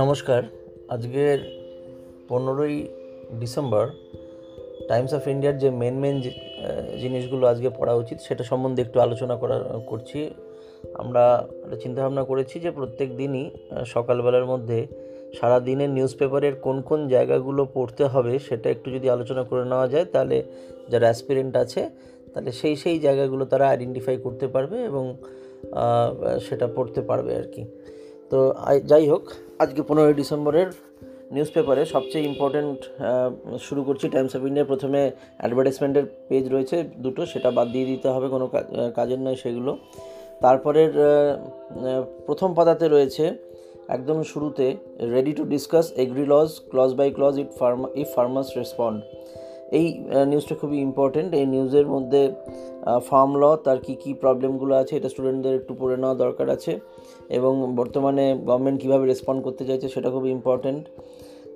নমস্কার। আজকের পনেরোই ডিসেম্বর, টাইমস অফ ইন্ডিয়ার যে মেন মেন জিনিসগুলো আজকে পড়া উচিত, সেটা সম্বন্ধে একটু আলোচনা করা, করছি। আমরা একটা চিন্তাভাবনা করেছি যে প্রত্যেক দিনই সকালবেলার মধ্যে সারা দিনের নিউজ পেপারের কোন কোন জায়গাগুলো পড়তে হবে, সেটা একটু যদি আলোচনা করে নেওয়া যায়, তাহলে যারা অ্যাসপিরেন্ট আছে, তাহলে সেই সেই জায়গাগুলো তারা আইডেন্টিফাই করতে পারবে এবং সেটা পড়তে পারবে আর কি। তো যাই হোক, আজকে পনেরোই ডিসেম্বরের নিউজ পেপারে সবচেয়ে ইম্পর্ট্যান্ট শুরু করছি টাইমস অফ ইন্ডিয়া প্রথমে অ্যাডভার্টাইজমেন্টের পেজ রয়েছে দুটো, সেটা বাদ দিয়ে দিতে হবে, কোনো কাজের নয় সেগুলো। তারপরের প্রথম পাতাতে রয়েছে একদম শুরুতে ready to discuss agri laws clause by clause it farmer if farmers respond এই নিউজটা খুবই ইম্পর্টেন্ট এই নিউজের মধ্যে ফার্ম ল তার কী কী প্রবলেমগুলো আছে, এটা স্টুডেন্টদের একটু পড়ে নেওয়া দরকার আছে। এবং বর্তমানে গভর্নমেন্ট কীভাবে রেসপন্ড করতে চাইছে, সেটা খুবই ইম্পর্টেন্ট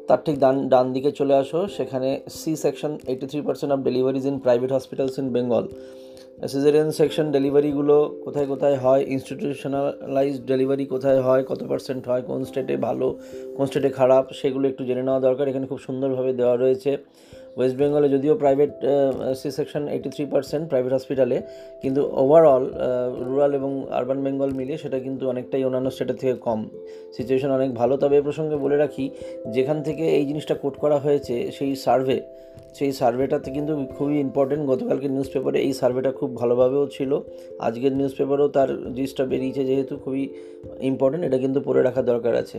তার ঠিক ডান ডান দিকে চলে আসো, সেখানে C section eighty three percent of deliveries in private hospitals in Bengal caesarean section ডেলিভারিগুলো কোথায় কোথায় হয় ইনস্টিটিউশনালাইজড ডেলিভারি কোথায় হয়, কত পার্সেন্ট হয়, কোন স্টেটে ভালো, কোন স্টেটে খারাপ, সেগুলো একটু জেনে নেওয়া দরকার। এখানে খুব সুন্দরভাবে দেওয়া রয়েছে। ওয়েস্ট বেঙ্গলে যদিও private C section eighty three percent private হসপিটালে কিন্তু ওভারঅল রুরাল এবং আরবান বেঙ্গল মিলিয়ে সেটা কিন্তু অনেকটাই অন্যান্য স্টেটের থেকে কম। সিচুয়েশন অনেক ভালো। তবে এ প্রসঙ্গে বলে রাখি, যেখান থেকে এই জিনিসটা কোট করা হয়েছে, সেই সার্ভে সেই সার্ভেটাতে কিন্তু খুবই ইম্পর্টেন্ট গতকালকে নিউজ পেপারে এই সার্ভেটা খুব ভালোভাবেও ছিল। আজকের নিউজ পেপারেও তার জিনিসটা বেরিয়েছে যেহেতু খুবই ইম্পর্টেন্ট এটা কিন্তু পড়ে রাখা দরকার আছে।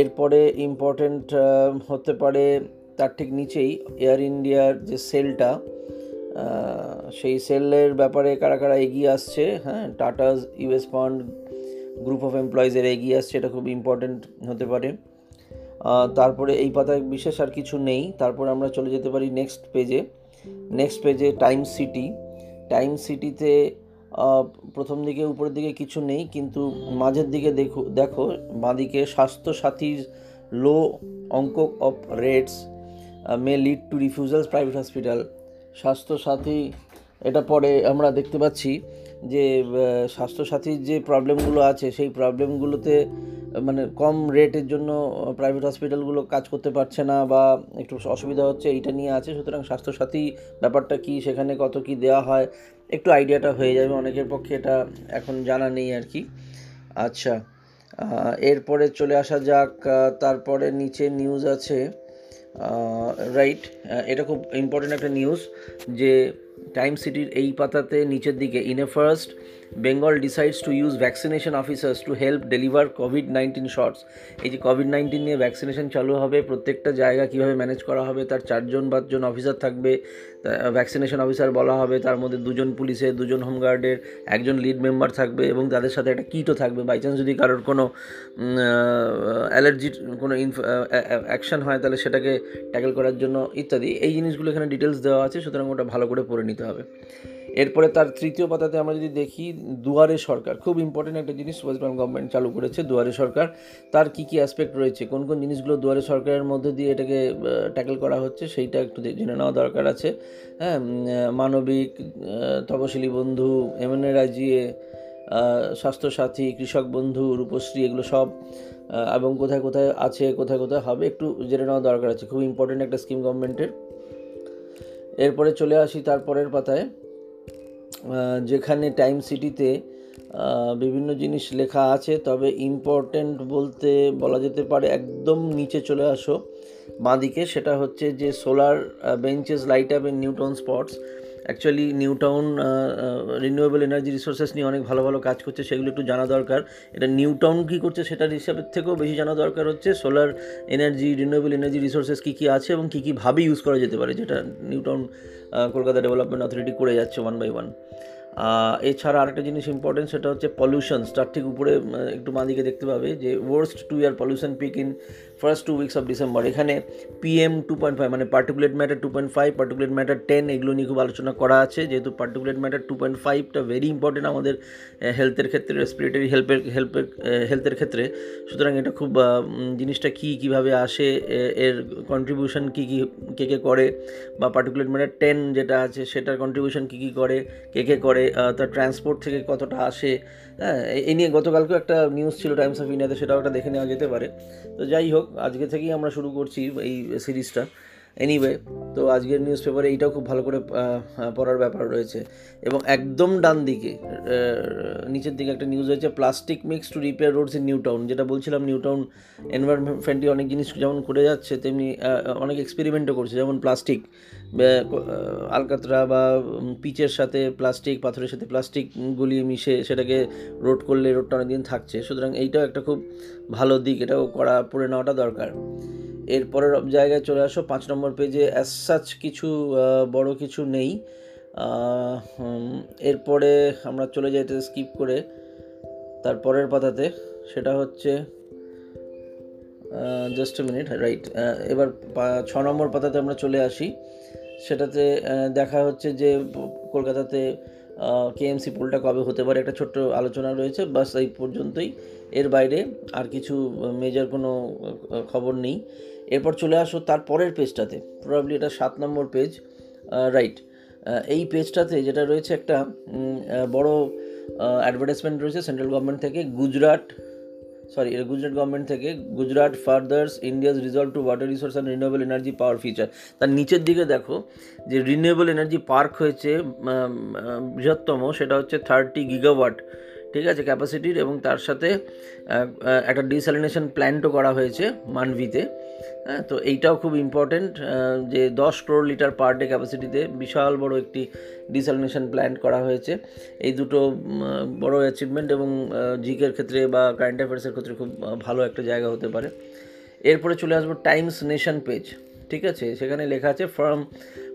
এরপরে ইম্পর্টেন্ট হতে পারে তার ঠিক নিচেই এয়ার ইন্ডিয়ার যে সেলটা সেই সেলের ব্যাপারে কারা কারা এগিয়ে আসছে হ্যাঁ Tatas US fund group of এমপ্লয়িজের এগিয়ে আসছে, এটা খুব ইম্পর্টেন্ট হতে পারে। তারপরে এই পাতায় বিশেষ আর কিছু নেই, তারপরে আমরা চলে যেতে পারি নেক্সট পেজে নেক্সট পেজে টাইম সিটি টাইম সিটিতে প্রথম দিকে, উপরের দিকে কিছু নেই, কিন্তু মাঝের দিকে দেখো দেখো, বাঁদিকে স্বাস্থ্যসাথীর লো অঙ্ক of rates may lead to refusals private hospital Swasthya Sathi, এটা পরে আমরা দেখতে পাচ্ছি যে স্বাস্থ্যসাথীর যে প্রবলেমগুলো আছে, সেই প্রবলেমগুলোতে মানে কম রেটের জন্য প্রাইভেট হসপিটালগুলো কাজ করতে পারছে না বা একটু অসুবিধা হচ্ছে, এইটা নিয়ে আছে। সুতরাং স্বাস্থ্যসাথী ব্যাপারটা কি, সেখানে কত কি দেওয়া হয় একটু আইডিয়াটা হয়ে যাবে, অনেকের পক্ষে এটা এখন জানা নেই আর কি। আচ্ছা এরপরে চলে আসা যাক তারপরে নিচে নিউজ আছে রাইট এটা খুব ইম্পর্টেন্ট একটা নিউজ যে টাইম সিটির এই পাতাতে নিচের দিকে in a first Bengal decides to use vaccination officers to help deliver COVID nineteen shots এই যে কোভিড নাইন্টিন নিয়ে ভ্যাকসিনেশন চালু হবে, প্রত্যেকটা জায়গা কীভাবে ম্যানেজ করা হবে, তার চারজন পাঁচজন অফিসার থাকবে ভ্যাকসিনেশন অফিসার বলা হবে, তার মধ্যে দুজন পুলিশের দুজন হোমগার্ডের একজন লিড মেম্বার থাকবে এবং তাদের সাথে একটা কিটও থাকবে। বাই চান্স যদি কারোর কোনো অ্যালার্জির কোনো অ্যাকশন হয়, তাহলে সেটাকে ট্যাকেল করার জন্য ইত্যাদি। এই জিনিসগুলো এখানে ডিটেলস দেওয়া আছে, সুতরাং ওটা ভালো করে পড়ে নিতে হবে। এরপরে তার তৃতীয় পাতাতে আমরা যদি দেখি, দুয়ারে সরকার, খুব ইম্পর্টেন্ট একটা জিনিস ওয়েস্ট বেঙ্গল গভর্নমেন্ট চালু করেছে, দুয়ারে সরকার। তার কী কী অ্যাসপেক্ট রয়েছে? কোন কোন জিনিসগুলো দুয়ারে সরকারের মধ্যে দিয়ে এটাকে ট্যাকেল করা হচ্ছে সেইটা একটু জেনে নেওয়া দরকার আছে। হ্যাঁ মানবিক তপশিলি বন্ধু এমএনএ রাজিয়ে স্বাস্থ্যসাথী, কৃষক বন্ধু, রূপশ্রী, এগুলো সব এবং কোথায় কোথায় আছে, কোথায় কোথায় হবে একটু জেনে নেওয়া দরকার আছে। খুব ইম্পর্টেন্ট একটা স্কিম গভর্নমেন্টের এরপরে চলে আসি তারপরের পাতায়। যেখানে টাইম সিটিতে বিভিন্ন জিনিস লেখা আছে, তবে ইম্পর্টেন্ট বলতে বলা যেতে পারে একদম নিচে চলে আসো। বাঁদিকে সেটা হচ্ছে যে solar benches light up in New Town spots actually New Town renewable energy resources নিয়ে অনেক ভালো ভালো কাজ করছে, সেগুলো একটু জানা দরকার। এটা নিউ টাউন কী করছে সেটার হিসাবের থেকেও বেশি জানা দরকার হচ্ছে। Solar energy renewable energy resources কী কী আছে এবং কী কীভাবে ইউজ করা যেতে পারে, যেটা New town Kolkata development authority করে যাচ্ছে ওয়ান বাই ওয়ান এছাড়া আরেকটা জিনিস ইম্পর্টেন্ট সেটা হচ্ছে পলিউশনস তার ঠিক উপরে একটু দিকে দেখতে পাবে যে worst two year pollution peak in first two weeks of December এখানে পিএম টু পয়েন্ট ফাইভ মানে particulate matter two point five particulate matter ten এগুলো নিয়ে খুব আলোচনা করা আছে। যেহেতু পার্টিকুলেট ম্যাটার টু পয়েন্ট ফাইভটা ভেরি ইম্পর্টেন্ট আমাদের হেলথের ক্ষেত্রে রেসপিরেটরি হেল্পের হেল্পের হেলথের ক্ষেত্রে। সুতরাং এটা খুব জিনিসটা কী, কীভাবে আসে এর কন্ট্রিবিউশন কী কী, কে কে করে? বা পার্টিকুলেট ম্যাটার টেন যেটা আছে, সেটার কন্ট্রিবিউশন কী কী করে, কে কে করে? তার ট্রান্সপোর্ট থেকে কতটা আসে। হ্যাঁ এই নিয়ে গতকালকেও একটা নিউজ ছিল টাইমস অফ ইন্ডিয়াতে সেটাও একটা দেখে নেওয়া যেতে পারে। তো যাই হোক, আজকে থেকেই আমরা শুরু করছি এই সিরিজটা এনিওয়ে তো আজকের নিউজ পেপারে এইটাও খুব ভালো করে পড়ার ব্যাপার রয়েছে। এবং একদম ডান দিকে নিচের দিকে একটা নিউজ রয়েছে plastic mix to repair roads in New Town যেটা বলছিলাম নিউ টাউন এনভায়রনমেন্টলি অনেক জিনিস যেমন করে যাচ্ছে, তেমনি অনেক এক্সপেরিমেন্টও করছে। যেমন প্লাস্টিক আলকাতরা বা পিচের সাথে প্লাস্টিক পাথরের সাথে প্লাস্টিক গুলিয়ে মিশে সেটাকে রোড করলে রোডটা অনেকদিন থাকছে। সুতরাং এইটাও একটা খুব ভালো দিক, এটাও করা, পড়ে নেওয়াটা দরকার। এরপরের জায়গায় চলে আসো, পাঁচ নম্বর পেজে অ্যাজ সাচ কিছু বড় কিছু নেই। এরপরে আমরা চলে যাই এটা স্কিপ করে তারপরের পাতাতে, সেটা হচ্ছে জাস্ট মিনিট রাইট এবার ছ নম্বর পাতাতে আমরা চলে আসি। সেটাতে দেখা হচ্ছে যে, কলকাতাতে কেএমসি পোলটা কবে হতে পারে, একটা ছোট্ট আলোচনা রয়েছে, বাস এই পর্যন্তই। এর বাইরে আর কিছু মেজর কোনো খবর নেই। এরপর চলে আসো তার পরের পেজটাতে প্রবাবলি এটা সাত নম্বর পেজ রাইট এই পেজটাতে যেটা রয়েছে একটা বড় অ্যাডভার্টাইজমেন্ট রয়েছে সেন্ট্রাল গভর্নমেন্ট থেকে গুজরাট সরি এটা গুজরাট গভর্নমেন্ট থেকে Gujarat furthers India's resolve to water resource and renewable energy power feature তার নিচের দিকে দেখো যে রিনিউয়েবল এনার্জি পার্ক হয়েছে বৃহত্তম, সেটা হচ্ছে থার্টি গিগাওয়াট ঠিক আছে ক্যাপাসিটির এবং তার সাথে একটা ডিস্যালিনেশন প্ল্যান্টও করা হয়েছে মানভিতে। হ্যাঁ তো এইটাও খুব ইম্পর্টেন্ট যে দশ ক্রোড় লিটার পার ডে ক্যাপাসিটিতে বিশাল বড় একটি ডিসালিনেশন প্ল্যান্ট করা হয়েছে। এই দুটো বড় অ্যাচিভমেন্ট এবং জিকের ক্ষেত্রে বা কারেন্ট অ্যাফেয়ার্সের ক্ষেত্রে খুব ভালো একটা জায়গা হতে পারে। এরপরে চলে আসব টাইমস নেশন পেজ ঠিক আছে? সেখানে লেখা আছে from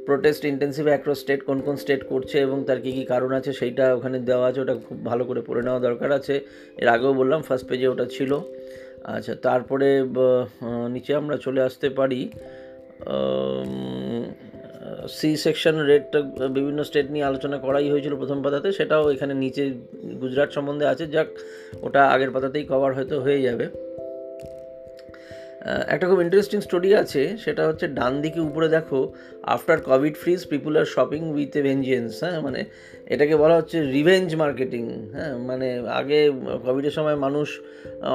protest intensive across state কোন কোন স্টেট করছে এবং তার কী কী কারণ আছে সেইটা ওখানে দেওয়া আছে, ওটা খুব ভালো করে পড়ে নেওয়া দরকার আছে। এর আগেও বললাম ফার্স্ট পেজে ওটা ছিল। আচ্ছা তারপরে নিচে আমরা চলে আসতে পারি। সি সেকশন রেটটা বিভিন্ন স্টেট নিয়ে আলোচনা করাই হয়েছিল প্রথম পাতাতে, সেটাও এখানে নিচে গুজরাট সম্বন্ধে আছে। যাক, ওটা আগের পাতাতেই কভার হয়তো হয়ে যাবে। একটা খুব ইন্টারেস্টিং স্টোরি আছে, সেটা হচ্ছে ডান দিকে উপরে দেখো after COVID freeze people are shopping with a vengeance হ্যাঁ? মানে এটাকে বলা হচ্ছে রিভেঞ্জ মার্কেটিং হ্যাঁ? মানে আগে কোভিডের সময় মানুষ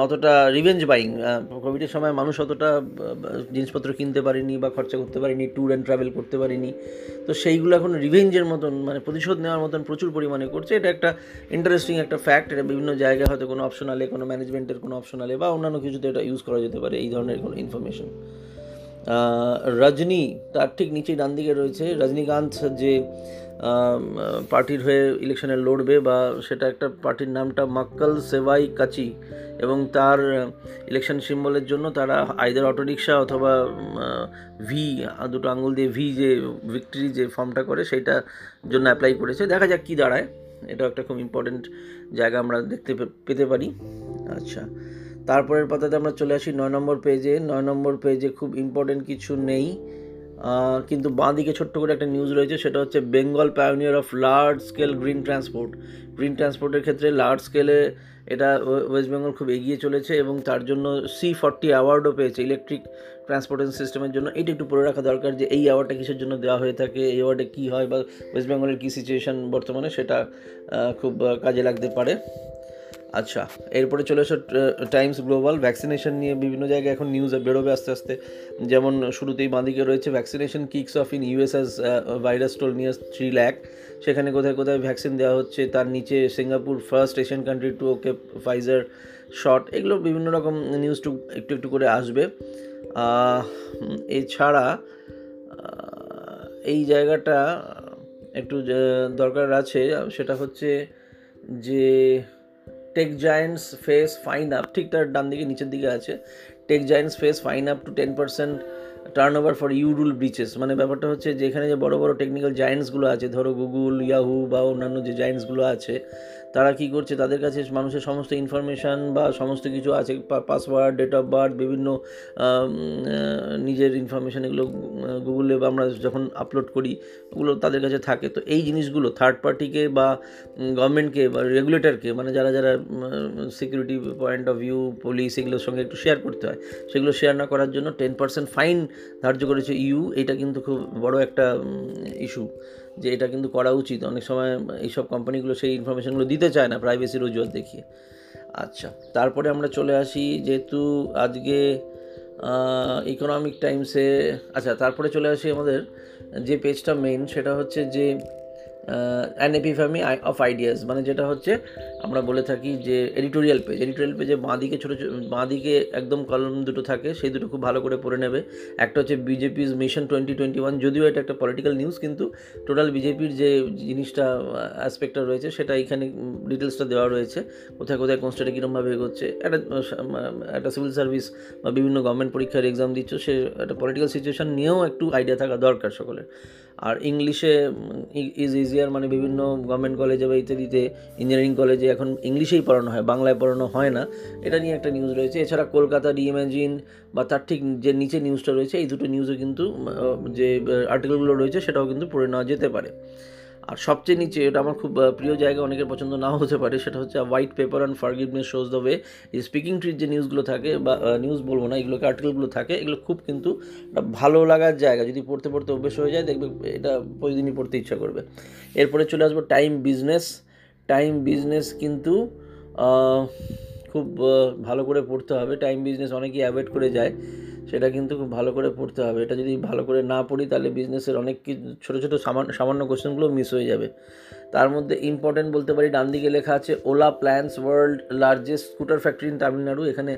অতটা রিভেঞ্জ বাইং কোভিডের সময় মানুষ অতটা জিনিসপত্র কিনতে পারেনি বা খরচা করতে পারেনি ট্যুর অ্যান্ড ট্রাভেল করতে পারেনি। তো সেইগুলো এখন রিভেঞ্জের মতন মানে প্রতিশোধ নেওয়ার মতন প্রচুর পরিমাণে করছে। এটা একটা ইন্টারেস্টিং একটা ফ্যাক্ট এটা বিভিন্ন জায়গায় হয়তো কোনো অপশনালে কোনো ম্যানেজমেন্টের কোনো অপশনালে বা অন্যান্য কিছুতে এটা ইউজ করা যেতে পারে, এই ধরনের কোনো ইনফরমেশন রজনী, তার ঠিক নিচে ডান দিকে রয়েছে। রজনীকান্ত যে পার্টির হয়ে ইলেকশনে লড়বে বা সেটা একটা পার্টির নামটা মাক্কাল সেভাই কাচি এবং তার ইলেকশন সিম্বলের জন্য তারা আইদার অটোরিকশা অথবা ভি দুটো আঙুল দিয়ে ভি যে ভিক্টরি যে ফর্মটা করে সেইটার জন্য অ্যাপ্লাই করেছে। দেখা যাক কী দাঁড়ায়। এটাও একটা খুব ইম্পর্টেন্ট জায়গা আমরা দেখতে পেতে পারি। আচ্ছা। তারপরের পাতাতে আমরা চলে আসি নয় নম্বর পেজে। নয় নম্বর পেজে খুব ইম্পর্টেন্ট কিছু নেই। কিন্তু বাঁ দিকে ছোট্ট করে একটা নিউজ রয়েছে, সেটা হচ্ছে Bengal pioneer of large scale green transport green ট্রান্সপোর্টের ক্ষেত্রে লার্জ স্কেলে এটা ওয়েস্ট বেঙ্গল খুব এগিয়ে চলেছে এবং তার জন্য সি ফর্টি অ্যাওয়ার্ডও পেয়েছে ইলেকট্রিক ট্রান্সপোর্টেশন সিস্টেমের জন্য। এটা একটু পড়ে রাখা দরকার যে এই অ্যাওয়ার্ডটা কিসের জন্য দেওয়া হয়ে থাকে, এই অ্যাওয়ার্ডে কী হয় বা ওয়েস্ট বেঙ্গলের কী সিচুয়েশান বর্তমানে সেটা খুব কাজে লাগতে পারে। আচ্ছা এরপরে চলে এসো টাইমস গ্লোবাল ভ্যাকসিনেশন নিয়ে বিভিন্ন জায়গায় এখন নিউজ বেরোবে আস্তে আস্তে। যেমন শুরুতেই বাঁদিকে রয়েছে vaccination kicks off in US as virus toll নিয়ে থ্রি ল্যাক সেখানে কোথায় কোথায় ভ্যাকসিন দেওয়া হচ্ছে, তার নিচে Singapore first Asian country to okay Pfizer shot এগুলো বিভিন্ন রকম নিউজ টু একটু একটু করে আসবে। এছাড়া এই জায়গাটা একটু দরকার আছে, সেটা হচ্ছে যে tech giants face fine up ঠিক তার ডান দিকে, নিচের দিকে আছে। Tech giants face fine up to ten percent turnover for EU rule breaches মানে ব্যাপারটা হচ্ছে যেখানে যে বড় বড় টেকনিক্যাল জায়েন্টসগুলো আছে, ধরো গুগল ইয়াহু বা অন্যান্য যে জায়েন্টসগুলো আছে তারা কি করছে? তাদের কাছে মানুষের সমস্ত ইনফরমেশান বা সমস্ত কিছু আছে পাসওয়ার্ড ডেট অফ বার্থ বিভিন্ন নিজের ইনফরমেশান এগুলো গুগলে বা আমরা যখন আপলোড করি, ওগুলো তাদের কাছে থাকে। তো এই জিনিসগুলো থার্ড পার্টিকে বা গভর্নমেন্টকে বা রেগুলেটরকে মানে যারা যারা security point of view police এগুলোর সঙ্গে একটু শেয়ার করতে হয়, সেগুলো শেয়ার না করার জন্য টেন পার্সেন্ট ফাইন ধার্য করেছে ইউ। এটা কিন্তু খুব বড় একটা ইস্যু যে এটা কিন্তু করা উচিত। অনেক সময় এইসব কোম্পানিগুলো সেই ইনফরমেশনগুলো দিতে চায় না প্রাইভেসির অজুহাত দেখিয়ে। আচ্ছা তারপরে আমরা চলে আসি যেহেতু আজকে ইকোনমিক টাইমসে আচ্ছা তারপরে চলে আসি আমাদের যে পেজটা মেইন সেটা হচ্ছে যে অ্যান এপিফ্যামি অফ আইডিয়াস মানে যেটা হচ্ছে, আমরা বলে থাকি যে এডিটোরিয়াল পেজ এডিটোরিয়াল পেজে বাঁদিকে ছোটো বাঁ দিকে একদম কলম দুটো থাকে, সেই দুটো খুব ভালো করে পড়ে নেবে। একটা হচ্ছে বিজেপির মিশন টোয়েন্টি টোয়েন্টি ওয়ান যদিও এটা একটা পলিটিক্যাল নিউজ কিন্তু টোটাল বিজেপির যে জিনিসটা অ্যাসপেক্টটা রয়েছে, সেটা এখানে ডিটেলসটা দেওয়া রয়েছে। কোথায় কোথায় কোন স্টেটে কীরকমভাবে এগোচ্ছে, একটা একটা সিভিল সার্ভিস বা বিভিন্ন গভর্নমেন্ট পরীক্ষার এক্সাম দিচ্ছ, সে একটা পলিটিক্যাল সিচুয়েশান নিয়েও একটু আইডিয়া থাকা দরকার সকলের। আর ইংলিশে ইজ ইজিয়ার মানে বিভিন্ন গভর্নমেন্ট কলেজে বা ইত্যাদিতে ইঞ্জিনিয়ারিং কলেজে এখন ইংলিশেই পড়ানো হয়, বাংলায় পড়ানো হয় না। এটা নিয়ে একটা নিউজ রয়েছে। এছাড়া কলকাতা রিইম্যাজিন বা তার ঠিক যে নিচে নিউজটা রয়েছে, এই দুটো নিউজও কিন্তু যে আর্টিকেলগুলো রয়েছে, সেটাও কিন্তু পড়ে নেওয়া যেতে পারে। আর সবচেয়ে নিচে, এটা আমার খুব প্রিয় জায়গা, অনেকের পছন্দ নাও হতে পারে, সেটা হচ্ছে white paper and forgiveness shows the way এই স্পিকিং ট্রির যে নিউজগুলো থাকে বা নিউজ বলব না, এগুলোকে আর্টিকেলগুলো থাকে, এগুলো খুব কিন্তু একটা ভালো লাগার জায়গা। যদি পড়তে পড়তে অভ্যেস হয়ে যায়, দেখবে এটা প্রতিদিনই পড়তে ইচ্ছা করবে। এরপরে চলে আসব টাইম বিজনেস টাইম বিজনেস কিন্তু খুব ভালো করে পড়তে হবে। টাইম বিজনেস অনেকেই অ্যাভয়েড করে যায়। সেটা কিন্তু খুব ভালো করে পড়তে হবে। এটা যদি ভালো করে না পড়ি, তাহলে বিজনেসের অনেক কিছু, ছোটো ছোটো সামান্য সামান্য কোশ্চেনগুলো মিস হয়ে যাবে। তার মধ্যে ইম্পর্টেন্ট বলতে পারি, ডান দিকে লেখা আছে Ola plans world largest scooter factory in Tamil Nadu এখানে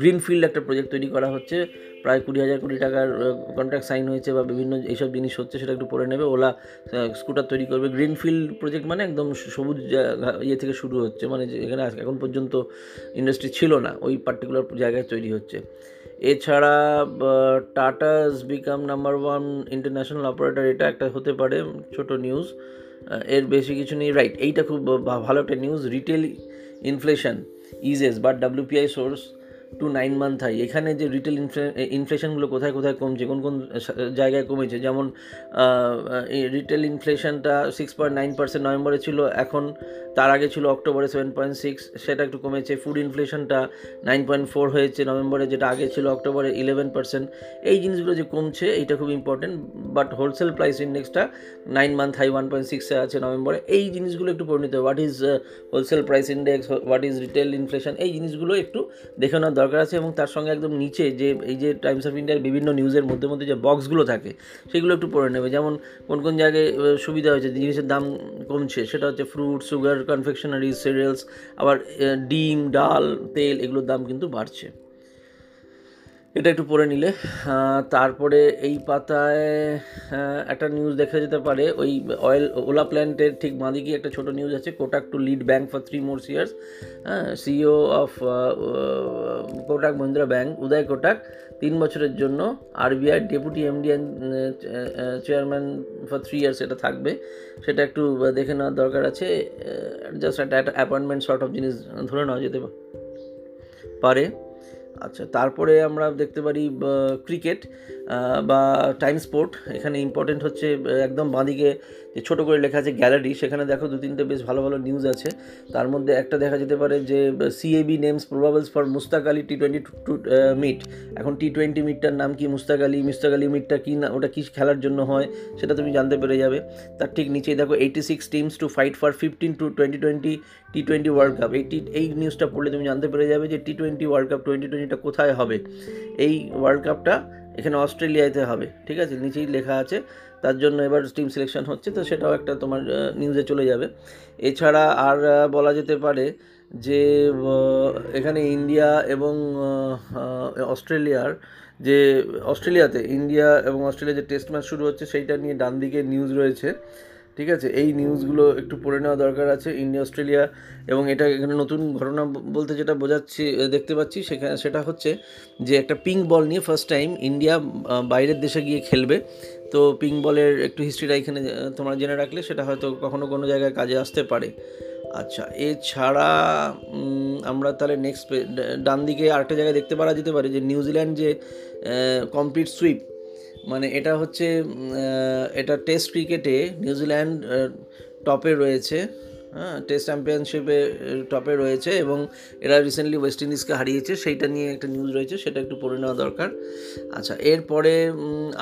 গ্রিনফিল্ড একটা প্রজেক্ট তৈরি করা হচ্ছে। প্রায় কুড়ি হাজার কোটি টাকার কন্ট্রাক্ট সাইন হয়েছে বা বিভিন্ন এইসব জিনিস হচ্ছে, সেটা একটু পড়ে নেবে। ওলা স্কুটার তৈরি করবে। গ্রিনফিল্ড প্রজেক্ট মানে একদম সবুজ ইয়ে থেকে শুরু হচ্ছে। মানে এখানে এখন পর্যন্ত ইন্ডাস্ট্রি ছিল না। ওই পার্টিকুলার জায়গায় তৈরি হচ্ছে। এছাড়া Tata's become number one international operator এটা একটা হতে পারে, ছোট নিউজ এর বেশি কিছু নেই রাইট এইটা খুব ভালো একটা news retail inflation eases but WPI soars to nine month high এখানে যে রিটেল ইনফ্লেশনগুলো কোথায় কোথায় কমছে, কোন কোন জায়গায় কমেছে? যেমন রিটেল ইনফ্লেশনটা সিক্স পয়েন্ট নাইন পার্সেন্ট নভেম্বরে ছিল, এখন তার আগে ছিল অক্টোবরে সেভেন পয়েন্ট সিক্স সেটা একটু কমেছে। ফুড ইনফ্লেশনটা নাইন পয়েন্ট ফোর হয়েছে নভেম্বরে, যেটা আগে ছিল অক্টোবরে ইলেভেন পার্সেন্ট এই জিনিসগুলো যে কমছে, এইটা খুব important but wholesale price ইন্ডেক্সটা nine month high one point সিক্সে আছে নভেম্বরে। এই জিনিসগুলো একটু পরিণত what is wholesale price index what is retail inflation এই জিনিসগুলো একটু দেখে নেওয়ার দরকার আছে এবং তার সঙ্গে একদম নিচে যে, এই যে টাইমস অফ ইন্ডিয়ার বিভিন্ন নিউজের মধ্যে মধ্যে যে বক্সগুলো থাকে, সেগুলো একটু পড়ে নেবে। যেমন কোন কোন জায়গায় সুবিধা হয়েছে, জিনিসের দাম কমছে, সেটা হচ্ছে ফ্রুট সুগার কনফেকশনারি সিরিয়ালস আবার ডিম, ডাল, তেল, এগুলোর দাম কিন্তু বাড়ছে। এটা একটু পড়ে নিলে। তারপরে এই পাতায় একটা নিউজ দেখা যেতে পারে। ওই অয়েল ওলা প্ল্যান্টের ঠিক বাঁদিকে একটা ছোটো নিউজ আছে Kotak to lead bank for three more years হ্যাঁ CEO of Kotak Mahindra bank Uday Kotak তিন বছরের জন্য RBI deputy MD chairman for three years এটা থাকবে। সেটা একটু দেখে নেওয়ার দরকার আছে। জাস্ট একটা অ্যাপয়েন্টমেন্ট শর্ট অফ জিনিস ধরে নেওয়া যেতে পারে। আচ্ছা তারপরে আমরা দেখতে পারি ক্রিকেট বা টাইম স্পোর্ট এখানে ইম্পর্টেন্ট হচ্ছে একদম বাঁদিকে যে ছোটো করে লেখা আছে গ্যালারি সেখানে দেখো দু তিনটে বেশ ভালো ভালো নিউজ আছে। তার মধ্যে একটা দেখা যেতে পারে যে CAB names probables for Mushtaq Ali T twenty to meet এখন টি টোয়েন্টি মিটটার নাম কি মুস্তাক আলী? মুস্তাক আলী মিটটা কী না, ওটা কী খেলার জন্য হয়, সেটা তুমি জানতে পেরে যাবে। তার ঠিক নিচেই দেখো eighty six teams to fight for fifteen to twenty twenty T twenty world cup এই টি এই নিউজটা পড়লে তুমি জানতে পেরে যাবে যে T twenty world cup twenty টোয়েন্টিটা কোথায় হবে। এই ওয়ার্ল্ড কাপটা এখানে অস্ট্রেলিয়াতে হবে, ঠিক আছে? নিচেই লেখা আছে। তার জন্য এবার টিম সিলেকশন হচ্ছে, তো সেটাও একটা তোমার নিউজে চলে যাবে। এছাড়া আর বলা যেতে পারে যে এখানে ইন্ডিয়া এবং অস্ট্রেলিয়ার যে, অস্ট্রেলিয়াতে ইন্ডিয়া এবং অস্ট্রেলিয়া যে টেস্ট ম্যাচ শুরু হচ্ছে, সেইটা নিয়ে ডান দিকে নিউজ রয়েছে। ঠিক আছে? এই নিউজগুলো একটু পড়ে নেওয়া দরকার আছে ইন্ডিয়া অস্ট্রেলিয়া এবং এটা এখানে নতুন ঘটনা বলতে যেটা বোঝাচ্ছি দেখতে পাচ্ছি সেখানে সেটা হচ্ছে যে একটা পিঙ্ক বল নিয়ে ফার্স্ট টাইম ইন্ডিয়া বাইরের দেশে গিয়ে খেলবে। তো পিঙ্ক বলের একটু হিস্ট্রিটা এখানে তোমরা জেনে রাখলে সেটা হয়তো কখনো কোনো জায়গায় কাজে আসতে পারে। আচ্ছা এছাড়া আমরা তাহলে নেক্সট ডান দিকে আরেকটা জায়গায় দেখতে পারা যেতে পারে যে নিউজিল্যান্ড যে কমপ্লিট সুইপ মানে এটা হচ্ছে এটা টেস্ট ক্রিকেটে নিউজিল্যান্ড টপে রয়েছে। হ্যাঁ টেস্ট চ্যাম্পিয়নশিপে টপে রয়েছে এবং এরা রিসেন্টলি ওয়েস্ট ইন্ডিজকে হারিয়েছে। সেইটা নিয়ে একটা নিউজ রয়েছে, সেটা একটু পড়ে নেওয়া দরকার। আচ্ছা এরপরে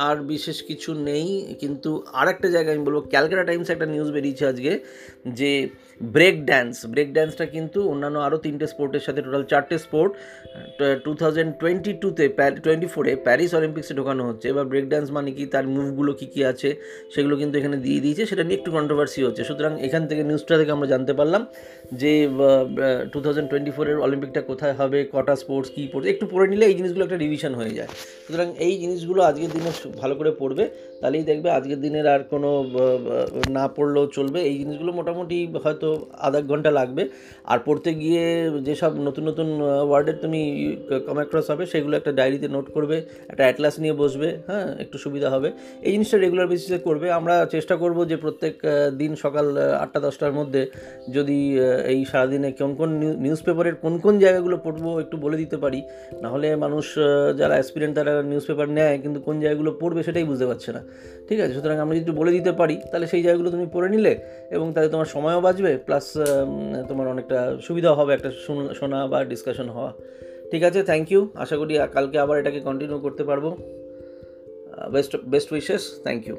আর বিশেষ কিছু নেই, কিন্তু আর একটা জায়গায় আমি বলব ক্যালকাটা টাইমস একটা নিউজ বেরিয়েছে আজকে যে ব্রেক ড্যান্স। ব্রেক ড্যান্সটা কিন্তু অন্যান্য আরও তিনটে স্পোর্টের সাথে টোটাল চারটে স্পোর্ট টু থাউজেন্ড টোয়েন্টি টুতে টোয়েন্টি ফোরে প্যারিস অলিম্পিক্সে ঢোকানো হচ্ছে। এবার ব্রেক ড্যান্স মানে কি? তার মুভগুলো কী কী আছে? সেগুলো কিন্তু এখানে দিয়ে দিয়েছে। সেটা নিয়ে একটু কন্ট্রোভার্সি হচ্ছে। সুতরাং এখান থেকে নিউজটা থেকে আমরা জানতে পারলাম যে টু থাউজেন্ড টোয়েন্টি ফোরের অলিম্পিকটা কোথায় হবে, কটা স্পোর্টস কী পড়ছে একটু পড়ে নিলে এই জিনিসগুলো একটা রিভিশন হয়ে যায়। সুতরাং এই জিনিসগুলো আজকের দিনে ভালো করে পড়বে। তাহলেই দেখবে আজকের দিনের আর কোনো না পড়লেও চলবে। এই জিনিসগুলো মোটামুটি হয়তো আধা ঘণ্টা লাগবে। আর পড়তে গিয়ে যেসব নতুন নতুন ওয়ার্ডের তুমি কম অ্যাক্রস হবে, সেগুলো একটা ডায়েরিতে নোট করবে, একটা অ্যাটলাস নিয়ে বসবে হ্যাঁ একটু সুবিধা হবে। এই জিনিসটা রেগুলার বেসিসে করবে। আমরা চেষ্টা করব যে প্রত্যেক দিন সকাল আটটা, দশটার মধ্যে যদি এই সারাদিনে কোন কোন নিউজ পেপারের কোন কোন জায়গাগুলো পড়ব একটু বলে দিতে পারি। নাহলে মানুষ যারা অ্যাসপিরেন্ট তারা নিউজ পেপার নেয়, কিন্তু কোন জায়গাগুলো পড়বে সেটাই বুঝতে পারছে না। ঠিক আছে? সুতরাং আমরা যদি বলে দিতে পারি, তাহলে সেই জায়গাগুলো তুমি পড়ে নিলে এবং তাতে তোমার সময়ও বাঁচবে প্লাস তোমার অনেকটা সুবিধা হবে একটা শোনা বা ডিসকাশন হওয়া। ঠিক আছে থ্যাংক ইউ আশা করি কালকে আবার এটাকে কন্টিনিউ করতে পারব। Best best wishes thank you